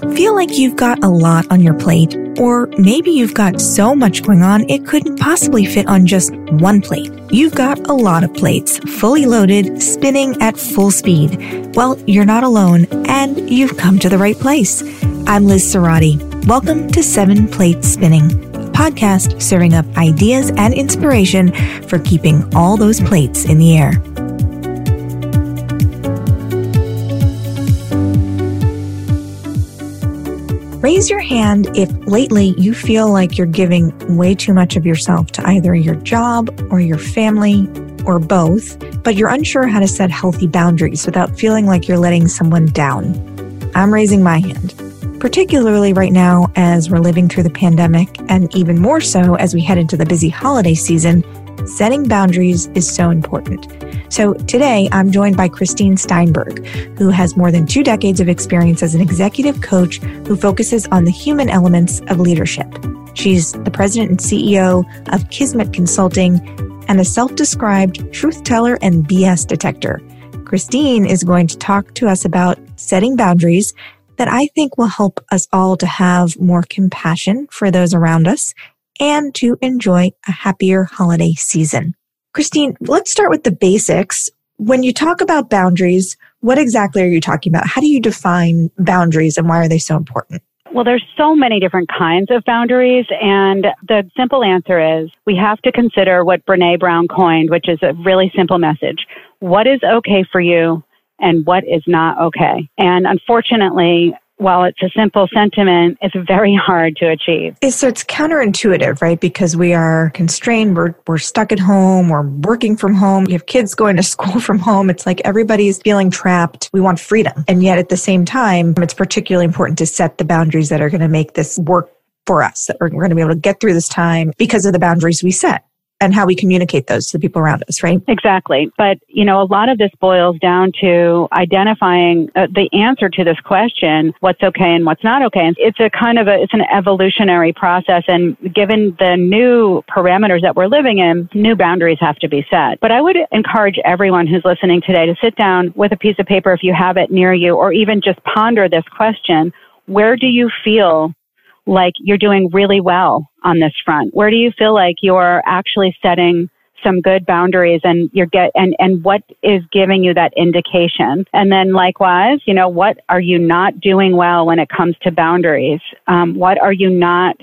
Feel like you've got a lot on your plate, or maybe you've got so much going on it couldn't possibly fit on just one plate. You've got a lot of plates, fully loaded, spinning at full speed. Well, you're not alone, and you've come to the right place. I'm Liz Cerati. Welcome to Seven Plates Spinning, a podcast serving up ideas and inspiration for keeping all those plates in the air. Raise your hand if lately you feel like you're giving way too much of yourself to either your job or your family or both, but you're unsure how to set healthy boundaries without feeling like you're letting someone down. I'm raising my hand, particularly right now as we're living through the pandemic, and even more so as we head into the busy holiday season. Setting boundaries is so important. So today I'm joined by Kristine Steinberg, who has more than two decades of experience as an executive coach who focuses on the human elements of leadership. She's the president and CEO of Kismet Consulting and a self described truth teller and BS detector. Kristine is going to talk to us about setting boundaries that I think will help us all to have more compassion for those around us and to enjoy a happier holiday season. Kristine, let's start with the basics. When you talk about boundaries, what exactly are you talking about? How do you define boundaries and why are they so important? Well, there's so many different kinds of boundaries, and the simple answer is we have to consider what Brene Brown coined, which is a really simple message. What is okay for you and what is not okay? And unfortunately, while it's a simple sentiment, it's very hard to achieve. So it's counterintuitive, right? Because we are constrained, we're, we're stuck at home, we're working from home, we have kids going to school from home. It's like everybody's feeling trapped. We want freedom. And yet at the same time, it's particularly important to set the boundaries that are going to make this work for us, that we're, we're going to be able to get through this time because of the boundaries we set and how we communicate those to the people around us, right? Exactly. But, you know, a lot of this boils down to identifying uh, the answer to this question, what's okay and what's not okay. And it's a kind of a, it's an evolutionary process. And given the new parameters that we're living in, new boundaries have to be set. But I would encourage everyone who's listening today to sit down with a piece of paper if you have it near you, or even just ponder this question. Where do you feel like you're doing really well on this front? Where do you feel like you're actually setting some good boundaries and you're get and and what is giving you that indication? And then likewise you know what are you not doing well when it comes to boundaries? Um, what are you not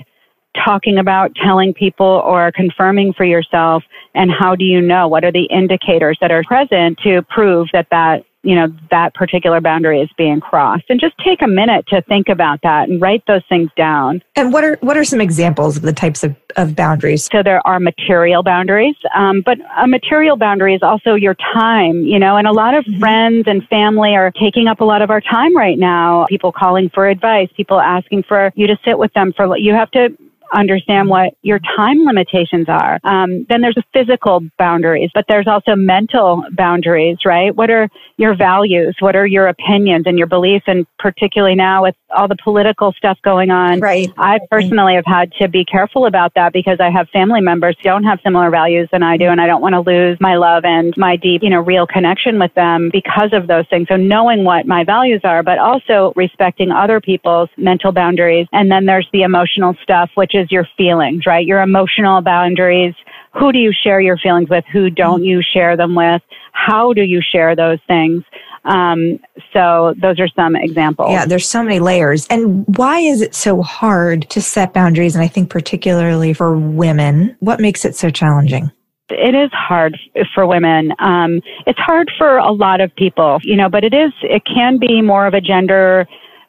talking about telling people or confirming for yourself? And how do you know? What are the indicators that are present to prove that that you know, that particular boundary is being crossed. And just take a minute to think about that and write those things down. And what are what are some examples of the types of, of boundaries? So there are material boundaries, um, but a material boundary is also your time, you know, and a lot of mm-hmm. friends and family are taking up a lot of our time right now. People calling for advice, people asking for you to sit with them for, you have to understand what your time limitations are. Um, then there's physical boundaries, but there's also mental boundaries, right? What are your values? What are your opinions and your beliefs? And particularly now with all the political stuff going on, right. I personally have had to be careful about that because I have family members who don't have similar values than I do, and I don't want to lose my love and my deep, you know, real connection with them because of those things. So knowing what my values are, but also respecting other people's mental boundaries. And then there's the emotional stuff, which is your feelings, right? Your emotional boundaries. Who do you share your feelings with? Who don't you share them with? How do you share those things? Um, so those are some examples. Yeah, there's so many layers. And why is it so hard to set boundaries? And I think particularly for women, what makes it so challenging? it is hard for women. Um, it's hard for a lot of people, you know, but it is, it can be more of a gender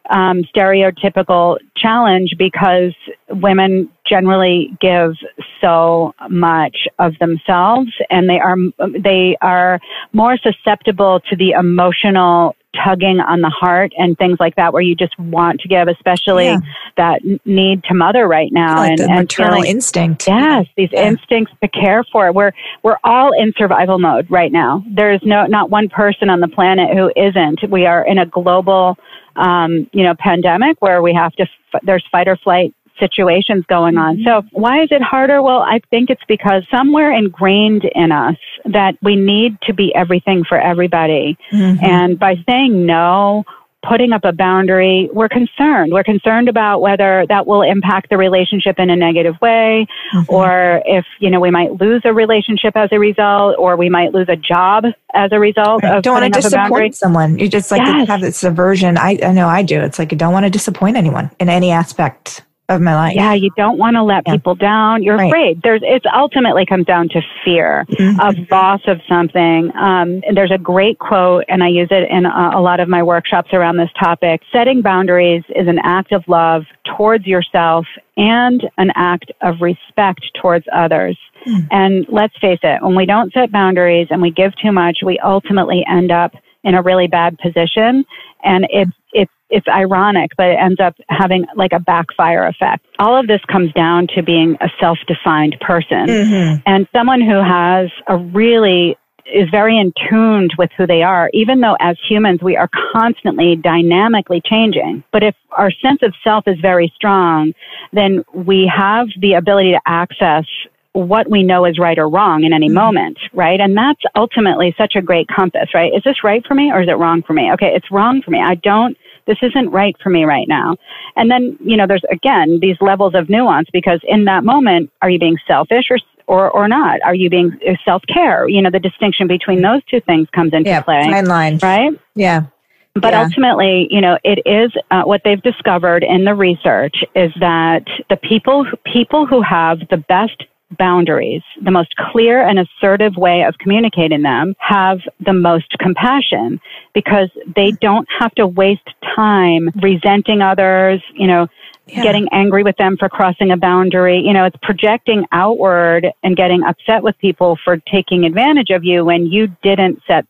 um, stereotypical challenge because women generally give so much of themselves and they are they are more susceptible to the emotional tugging on the heart and things like that where you just want to give especially yeah. that need to mother right now like and, the and maternal feeling, instinct yes these yeah. instincts to care for we're we're all in survival mode right now there's no not one person on the planet who isn't we are in a global um, you know, pandemic where we have to, f- there's fight or flight situations going on. Mm-hmm. So why is it harder? Well, I think it's because somewhere ingrained in us that we need to be everything for everybody. Mm-hmm. And by saying no putting up a boundary, we're concerned. We're concerned about whether that will impact the relationship in a negative way, mm-hmm. or if, you know, we might lose a relationship as a result, or we might lose a job as a result right. of don't want to disappoint someone. You just like yes. have this aversion. I, I know I do. It's like you don't want to disappoint anyone in any aspect of my life. Yeah, you don't want to let yeah. people down. You're right. afraid. There's it's ultimately comes down to fear mm-hmm. of loss of something. Um, there's a great quote, and I use it in a, a lot of my workshops around this topic. Setting boundaries is an act of love towards yourself and an act of respect towards others. Mm. And let's face it, when we don't set boundaries and we give too much, we ultimately end up in a really bad position. And it's it's it's ironic, but it ends up having like a backfire effect. All of this comes down to being a self-defined person mm-hmm. and someone who has a really is very in tuned with who they are, even though as humans we are constantly dynamically changing. But if our sense of self is very strong, then we have the ability to access what we know is right or wrong in any mm-hmm. moment, right? And that's ultimately such a great compass, right? Is this right for me or is it wrong for me? Okay, it's wrong for me. I don't, this isn't right for me right now. And then, you know, there's again these levels of nuance because in that moment, are you being selfish or or, or not? Are you being uh, self care? You know, the distinction between those two things comes into yeah, play. Fine line. Right? Yeah. But yeah. ultimately, you know, it is uh, what they've discovered in the research is that the people people who have the best boundaries, the most clear and assertive way of communicating them, have the most compassion because they don't have to waste time resenting others, you know, yeah. getting angry with them for crossing a boundary. You know, it's projecting outward and getting upset with people for taking advantage of you when you didn't set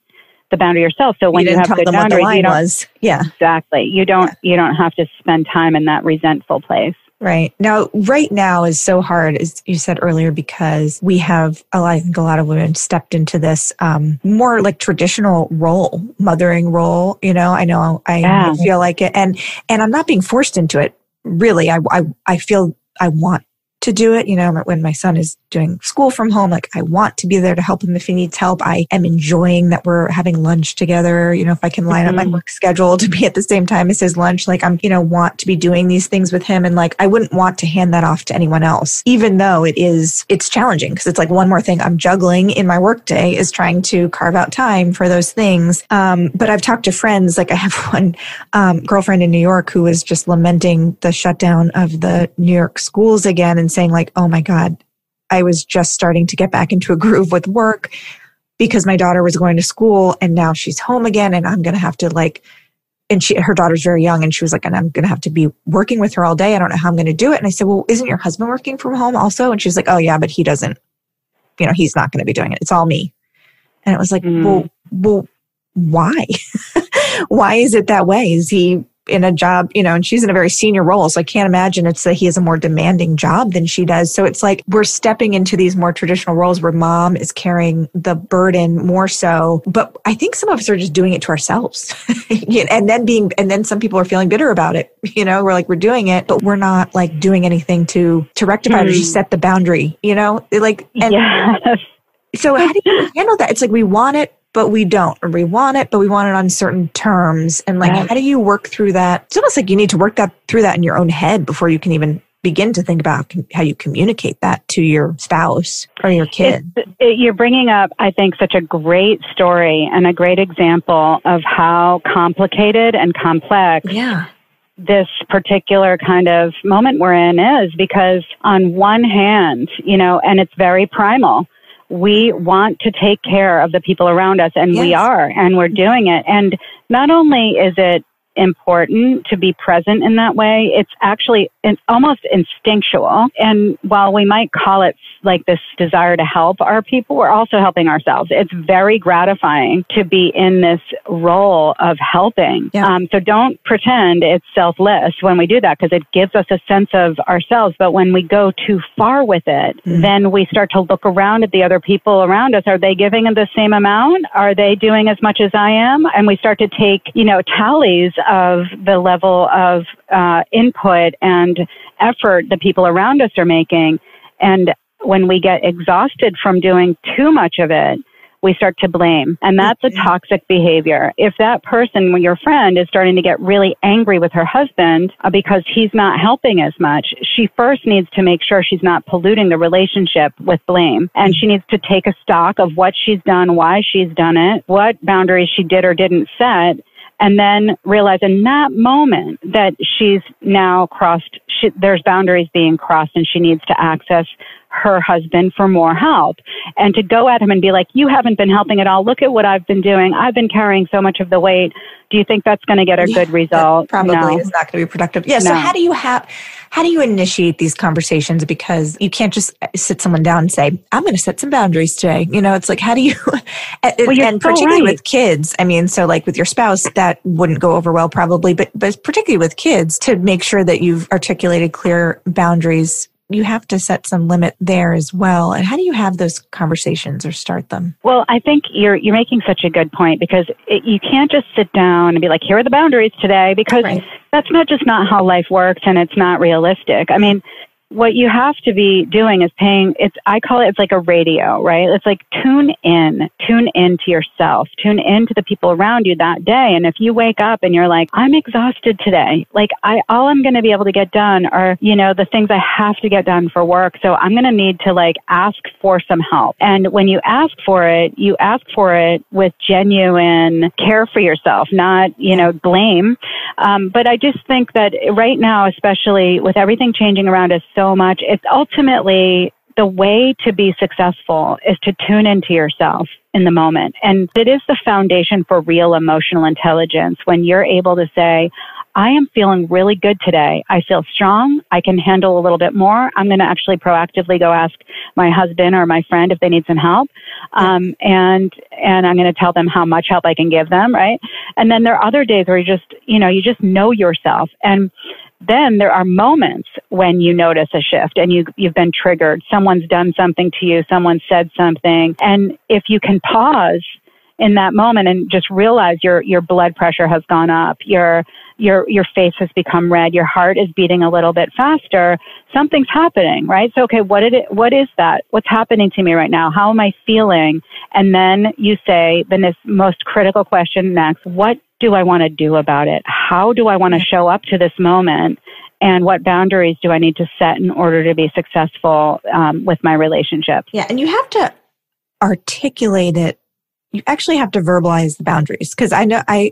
the boundary yourself. So when you, you have good boundaries, you don't, was. yeah, exactly. You don't yeah. you don't have to spend time in that resentful place. Right. Now, right now is so hard, as you said earlier, because we have, a lot, I think a lot of women stepped into this um, more like traditional role, mothering role. You know, I know I, yeah. feel like it. And, and I'm not being forced into it. Really, I, I, I feel I want to do it. You know, when my son is doing school from home, like I want to be there to help him if he needs help. I am enjoying that we're having lunch together. You know, if I can line mm-hmm. up my mm-hmm. work schedule to be at the same time as his lunch, like I'm, you know, want to be doing these things with him. And like, I wouldn't want to hand that off to anyone else, even though it is, it's challenging because it's like one more thing I'm juggling in my workday is trying to carve out time for those things. Um, but I've talked to friends, like I have one um, girlfriend in New York who was just lamenting the shutdown of the New York schools again and saying like, oh my God, I was just starting to get back into a groove with work because my daughter was going to school and now she's home again and I'm going to have to like, and she, her daughter's very young and she was like, and I'm going to have to be working with her all day. I don't know how I'm going to do it. And I said, well, isn't your husband working from home also? And she's like, oh yeah, but he doesn't, you know, he's not going to be doing it. It's all me. And it was like, mm. well, well, why? why is it that way? Is he in a job, you know, and she's in a very senior role. So I can't imagine it's that he has a more demanding job than she does. So it's like we're stepping into these more traditional roles where mom is carrying the burden more so. But I think some of us are just doing it to ourselves. and then being, and then some people are feeling bitter about it. You know, we're like, we're doing it, but we're not like doing anything to, to rectify mm. it or just hmm. set the boundary, you know, like, and yes. so how do you handle that? It's like we want it, but we don't, or we want it, but we want it on certain terms. And like, how do you work through that? It's almost like you need to work that through that in your own head before you can even begin to think about how you communicate that to your spouse or your kid. It, you're bringing up, I think, such a great story and a great example of how complicated and complex yeah. this particular kind of moment we're in is because on one hand, you know, and it's very primal we want to take care of the people around us and yes. we are and we're doing it and not only is it important to be present in that way. It's actually it's almost instinctual. And while we might call it like this desire to help our people, we're also helping ourselves. It's very gratifying to be in this role of helping. Yeah. Um, so don't pretend it's selfless when we do that because it gives us a sense of ourselves. But when we go too far with it, mm. then we start to look around at the other people around us. Are they giving the same amount? Are they doing as much as I am? And we start to take, you know, tallies of the level of uh, input and effort the people around us are making. And when we get exhausted from doing too much of it, we start to blame. And that's a toxic behavior. If that person, your friend is starting to get really angry with her husband uh, because he's not helping as much, she first needs to make sure she's not polluting the relationship with blame. And she needs to take a stock of what she's done, why she's done it, what boundaries she did or didn't set, and then realize in that moment that she's now crossed, she, there's boundaries being crossed and she needs to access her husband for more help and to go at him and be like, you haven't been helping at all. Look at what I've been doing. I've been carrying so much of the weight. Do you think that's going to get a good result? Probably no. is not going to be productive. Yeah. No. So how do you have, how do you initiate these conversations? Because you can't just uh, sit someone down and say, I'm going to set some boundaries today. You know, it's like, how do you, and, well, and so particularly right. with kids, I mean, so like with your spouse, that wouldn't go over well probably, but, but particularly with kids to make sure that you've articulated clear boundaries you have to set some limit there as well. And how do you have those conversations or start them? Well, I think you're you're making such a good point because it, you can't just sit down and be like, "Here are the boundaries today," because right. that's not just not how life works, and it's not realistic. I mean, what you have to be doing is paying it's i call it it's like a radio right? It's like tune in tune in to yourself tune in to the people around you that day. And if you wake up and you're like i'm exhausted today like i all i'm going to be able to get done are you know the things i have to get done for work. So i'm going to need to like ask for some help. And when you ask for it you ask for it with genuine care for yourself not you know blame. Um, but i just think that right now especially with everything changing around us so much. It's ultimately the way to be successful is to tune into yourself in the moment. And it is the foundation for real emotional intelligence when you're able to say, I am feeling really good today. I feel strong. I can handle a little bit more. I'm going to actually proactively go ask my husband or my friend if they need some help. Um, and, and I'm going to tell them how much help I can give them, right? And then there are other days where you just, you know, you just know yourself. And then there are moments when you notice a shift and you, you've been triggered. Someone's done something to you. Someone said something. And if you can pause in that moment and just realize your, your blood pressure has gone up, your, your, your face has become red, your heart is beating a little bit faster, something's happening, right? So, okay, what did it, what is that? What's happening to me right now? How am I feeling? And then you say the this most critical question next, what do I want to do about it? How do I want to show up to this moment? And what boundaries do I need to set in order to be successful um, with my relationship? Yeah, and you have to articulate it. You actually have to verbalize the boundaries because I know I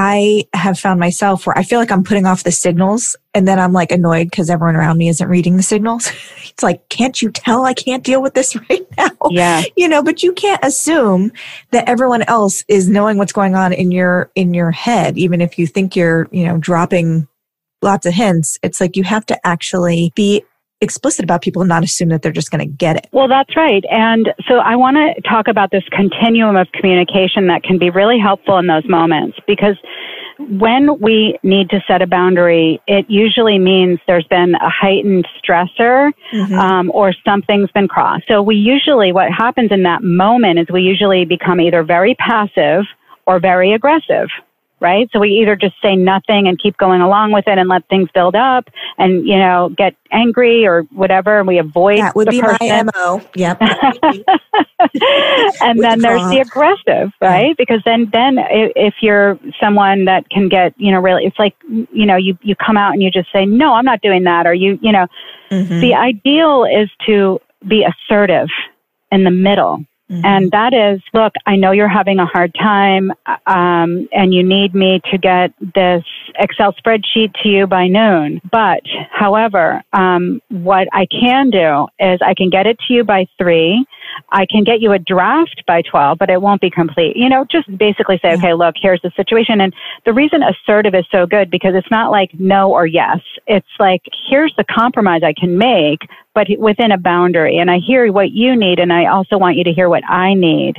I have found myself where I feel like I'm putting off the signals and then I'm like annoyed because everyone around me isn't reading the signals. it's like, can't you tell I can't deal with this right now? Yeah. You know, but you can't assume that everyone else is knowing what's going on in your, in your head, even if you think you're, you know, dropping lots of hints. It's like you have to actually be explicit about people and not assume that they're just going to get it. Well, that's right. And so I want to talk about this continuum of communication that can be really helpful in those moments because when we need to set a boundary, it usually means there's been a heightened stressor mm-hmm. um, or something's been crossed. So we usually, what happens in that moment is we usually become either very passive or very aggressive right? So we either just say nothing and keep going along with it and let things build up and, you know, get angry or whatever and we avoid That would be person. my MO. Yep. and then the there's the aggressive, right? Yeah. Because then, then if you're someone that can get, you know, really, it's like, you know, you, you come out and you just say, no, I'm not doing that. Or you, you know, mm-hmm. the ideal is to be assertive in the middle Mm-hmm. And that is, look, I know you're having a hard time, um, and you need me to get this Excel spreadsheet to you by noon. But, however, um, what I can do is I can get it to you by three. I can get you a draft by 12, but it won't be complete. You know, just basically say, okay, look, here's the situation. And the reason assertive is so good because it's not like no or yes. It's like, here's the compromise I can make, but within a boundary. And I hear what you need, and I also want you to hear what I need.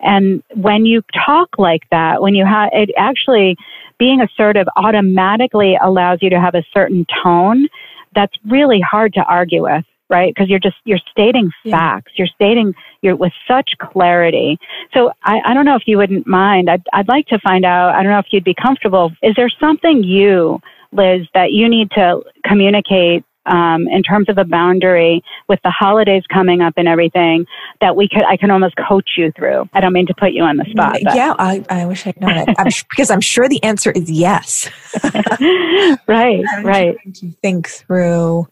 And when you talk like that, when you have it actually being assertive automatically allows you to have a certain tone that's really hard to argue with right? Because you're just you're stating facts. Yeah. You're stating you're with such clarity. So I, I don't know if you wouldn't mind. I'd, I'd like to find out. I don't know if you'd be comfortable. Is there something you, Liz, that you need to communicate um, in terms of a boundary with the holidays coming up and everything that we could I can almost coach you through. I don't mean to put you on the spot. But. Yeah, I, I wish I'd known it I'm, because I'm sure the answer is yes. right, I'm right. To think through.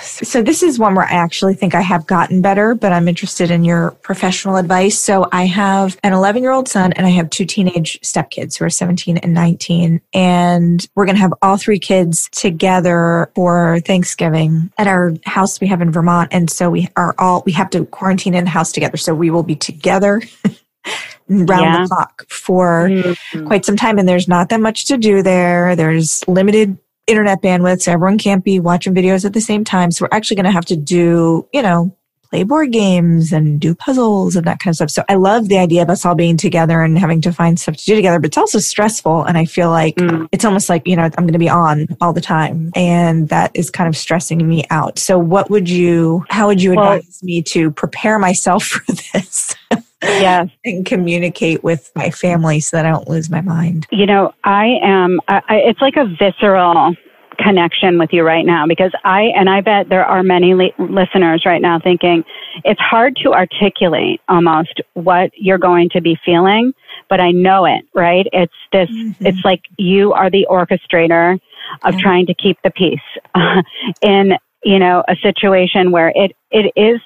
so this is one where I actually think I have gotten better, but I'm interested in your professional advice. So I have an 11 year old son and I have two teenage stepkids who are 17 and 19, and we're going to have all three kids together for Thanksgiving at our house we have in Vermont. And so we are all, we have to quarantine in the house together. So we will be together round yeah. the clock for mm-hmm. quite some time. And there's not that much to do there. There's limited internet bandwidth. So everyone can't be watching videos at the same time. So we're actually going to have to do, you know, play board games and do puzzles and that kind of stuff. So I love the idea of us all being together and having to find stuff to do together, but it's also stressful. And I feel like mm. it's almost like, you know, I'm going to be on all the time and that is kind of stressing me out. So what would you, how would you advise well, me to prepare myself for this? yes and communicate with my family so that i don't lose my mind you know i am I, it's like a visceral connection with you right now because I, and I bet there are many li- listeners right now thinking it's hard to articulate almost what you're going to be feeling, but I know it, right? It's this, mm-hmm. it's like you are the orchestrator of yeah. trying to keep the peace uh, in, you know, a situation where it, it is,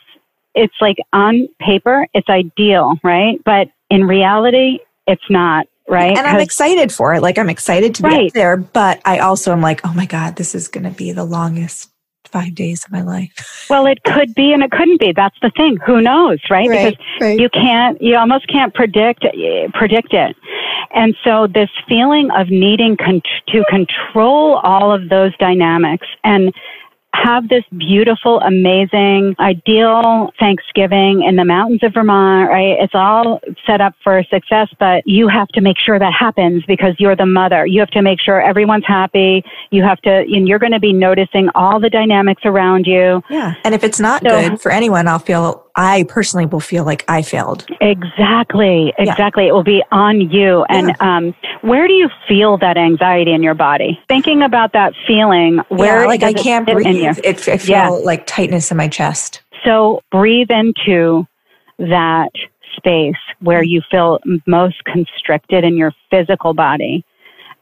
it's like on paper, it's ideal, right? But in reality, it's not right? And I'm excited for it. Like I'm excited to be right. there, but I also am like, oh my God, this is going to be the longest five days of my life. Well, it could be and it couldn't be. That's the thing. Who knows, right? right because right. you can't, you almost can't predict, predict it. And so this feeling of needing con- to control all of those dynamics and have this beautiful, amazing, ideal Thanksgiving in the mountains of Vermont, right? It's all set up for success, but you have to make sure that happens because you're the mother. You have to make sure everyone's happy. You have to, and you're going to be noticing all the dynamics around you. Yeah. And if it's not so, good for anyone, I'll feel I personally will feel like I failed. Exactly. Exactly. Yeah. It will be on you. And yeah. um, where do you feel that anxiety in your body? Thinking about that feeling, where yeah, like I can't breathe. It, I feel like tightness in my chest. So breathe into that space where you feel most constricted in your physical body.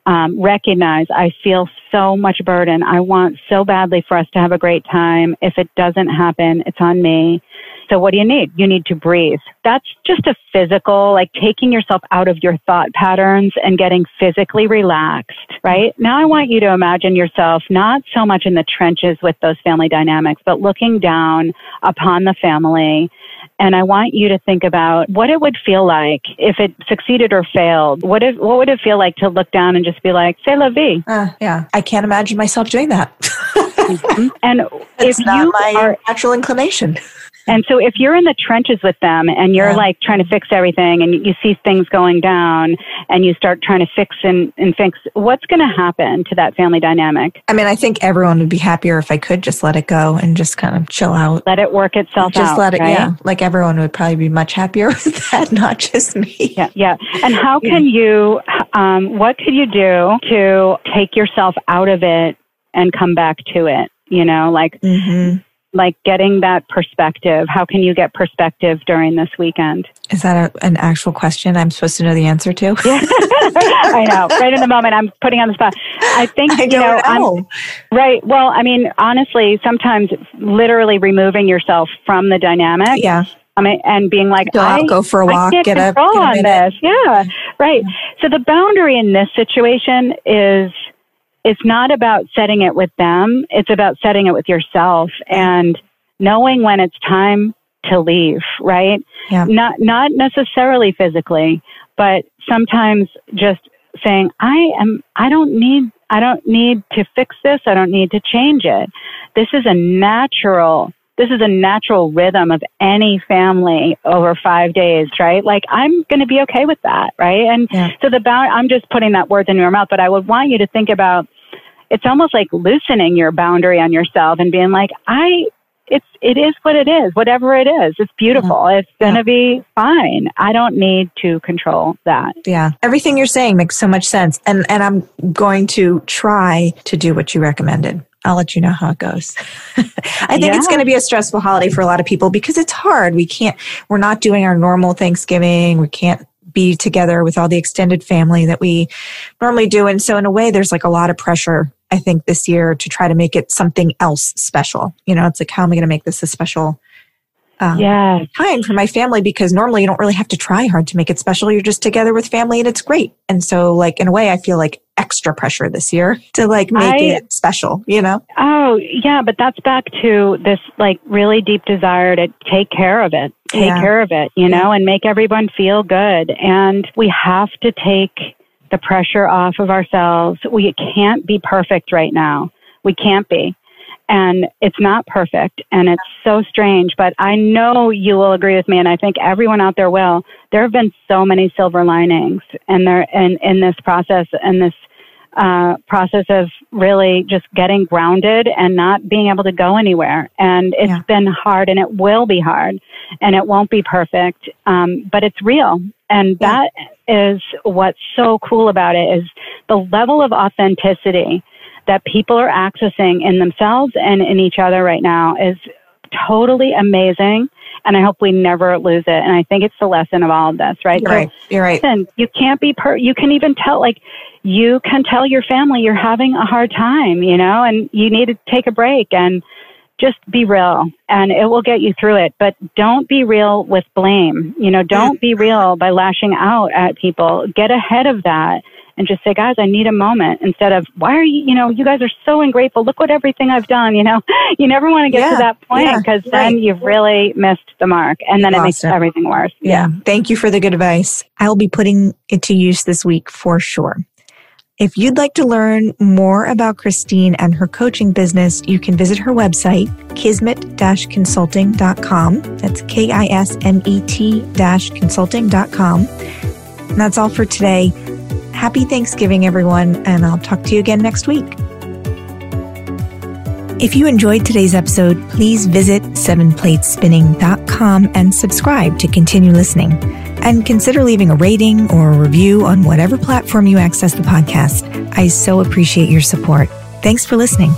Um, recognize I feel so much burden. I want so badly for us to have a great time. If it doesn't happen, it's on me. So what do you need? You need to breathe. That's just a physical, like taking yourself out of your thought patterns and getting physically relaxed, right? Now I want you to imagine yourself not so much in the trenches with those family dynamics, but looking down upon the family. And I want you to think about what it would feel like if it succeeded or failed. What if, what would it feel like to look down and just be like, "C'est la vie"? Uh, yeah, I can't imagine myself doing that. mm-hmm. And it's not you my are, natural inclination. And so if you're in the trenches with them and you're yeah. like trying to fix everything and you see things going down and you start trying to fix and, and fix, what's going to happen to that family dynamic? I mean, I think everyone would be happier if I could just let it go and just kind of chill out. Let it work itself out. just out. let it, right? yeah. Like everyone would probably be much happier with that, not just me. Yeah. Yeah. And how can you, um, what could you do to take yourself out of it and come back to it? You know, like, mm-hmm like getting that perspective. How can you get perspective during this weekend? Is that a, an actual question I'm supposed to know the answer to? Yeah. I know. Right in the moment, I'm putting on the spot. I think, I you know, know. right. Well, I mean, honestly, sometimes literally removing yourself from the dynamic. Yeah. I mean, and being like, go, I, go for a walk, get, a, get on this. Yeah, right. So the boundary in this situation is it's not about setting it with them. It's about setting it with yourself and knowing when it's time to leave, right? Yeah. Not, not necessarily physically, but sometimes just saying, I am, I don't need, I don't need to fix this. I don't need to change it. This is a natural this is a natural rhythm of any family over five days, right? Like I'm going to be okay with that, right? And yeah. so the bound, I'm just putting that word in your mouth, but I would want you to think about, it's almost like loosening your boundary on yourself and being like, I, it's, it is what it is, whatever it is. It's beautiful. Yeah. It's going to yeah. be fine. I don't need to control that. Yeah. Everything you're saying makes so much sense. And, and I'm going to try to do what you recommended. I'll let you know how it goes. I think yeah. it's going to be a stressful holiday for a lot of people because it's hard. We can't, we're not doing our normal Thanksgiving. We can't be together with all the extended family that we normally do. And so in a way, there's like a lot of pressure, I think this year to try to make it something else special. You know, it's like, how am I going to make this a special um, yeah. time for my family because normally you don't really have to try hard to make it special. You're just together with family and it's great. And so like in a way, I feel like extra pressure this year to like make I, it special, you know? Oh yeah, but that's back to this like really deep desire to take care of it, take yeah. care of it, you know, yeah. and make everyone feel good. And we have to take the pressure off of ourselves. We can't be perfect right now. We can't be and it's not perfect and it's so strange but i know you will agree with me and i think everyone out there will there have been so many silver linings and there in, in this process and this uh, process of really just getting grounded and not being able to go anywhere and it's yeah. been hard and it will be hard and it won't be perfect um, but it's real and yeah. that is what's so cool about it is the level of authenticity that people are accessing in themselves and in each other right now is totally amazing. And I hope we never lose it. And I think it's the lesson of all of this, right? You're so, right. You're right. Listen, you can't be per, you can even tell, like, you can tell your family you're having a hard time, you know, and you need to take a break and just be real and it will get you through it. But don't be real with blame. You know, don't be real by lashing out at people. Get ahead of that and just say, guys, I need a moment instead of, why are you, you know, you guys are so ungrateful. Look what everything I've done. You know, you never want to get yeah, to that point because yeah, then you've really missed the mark and then it makes it. everything worse. Yeah. yeah. Thank you for the good advice. I'll be putting it to use this week for sure. If you'd like to learn more about Kristine and her coaching business, you can visit her website, kismet-consulting.com. That's K-I-S-M-E-T-consulting.com. And that's all for today. Happy Thanksgiving, everyone, and I'll talk to you again next week. If you enjoyed today's episode, please visit sevenplatespinning.com and subscribe to continue listening. And consider leaving a rating or a review on whatever platform you access the podcast. I so appreciate your support. Thanks for listening.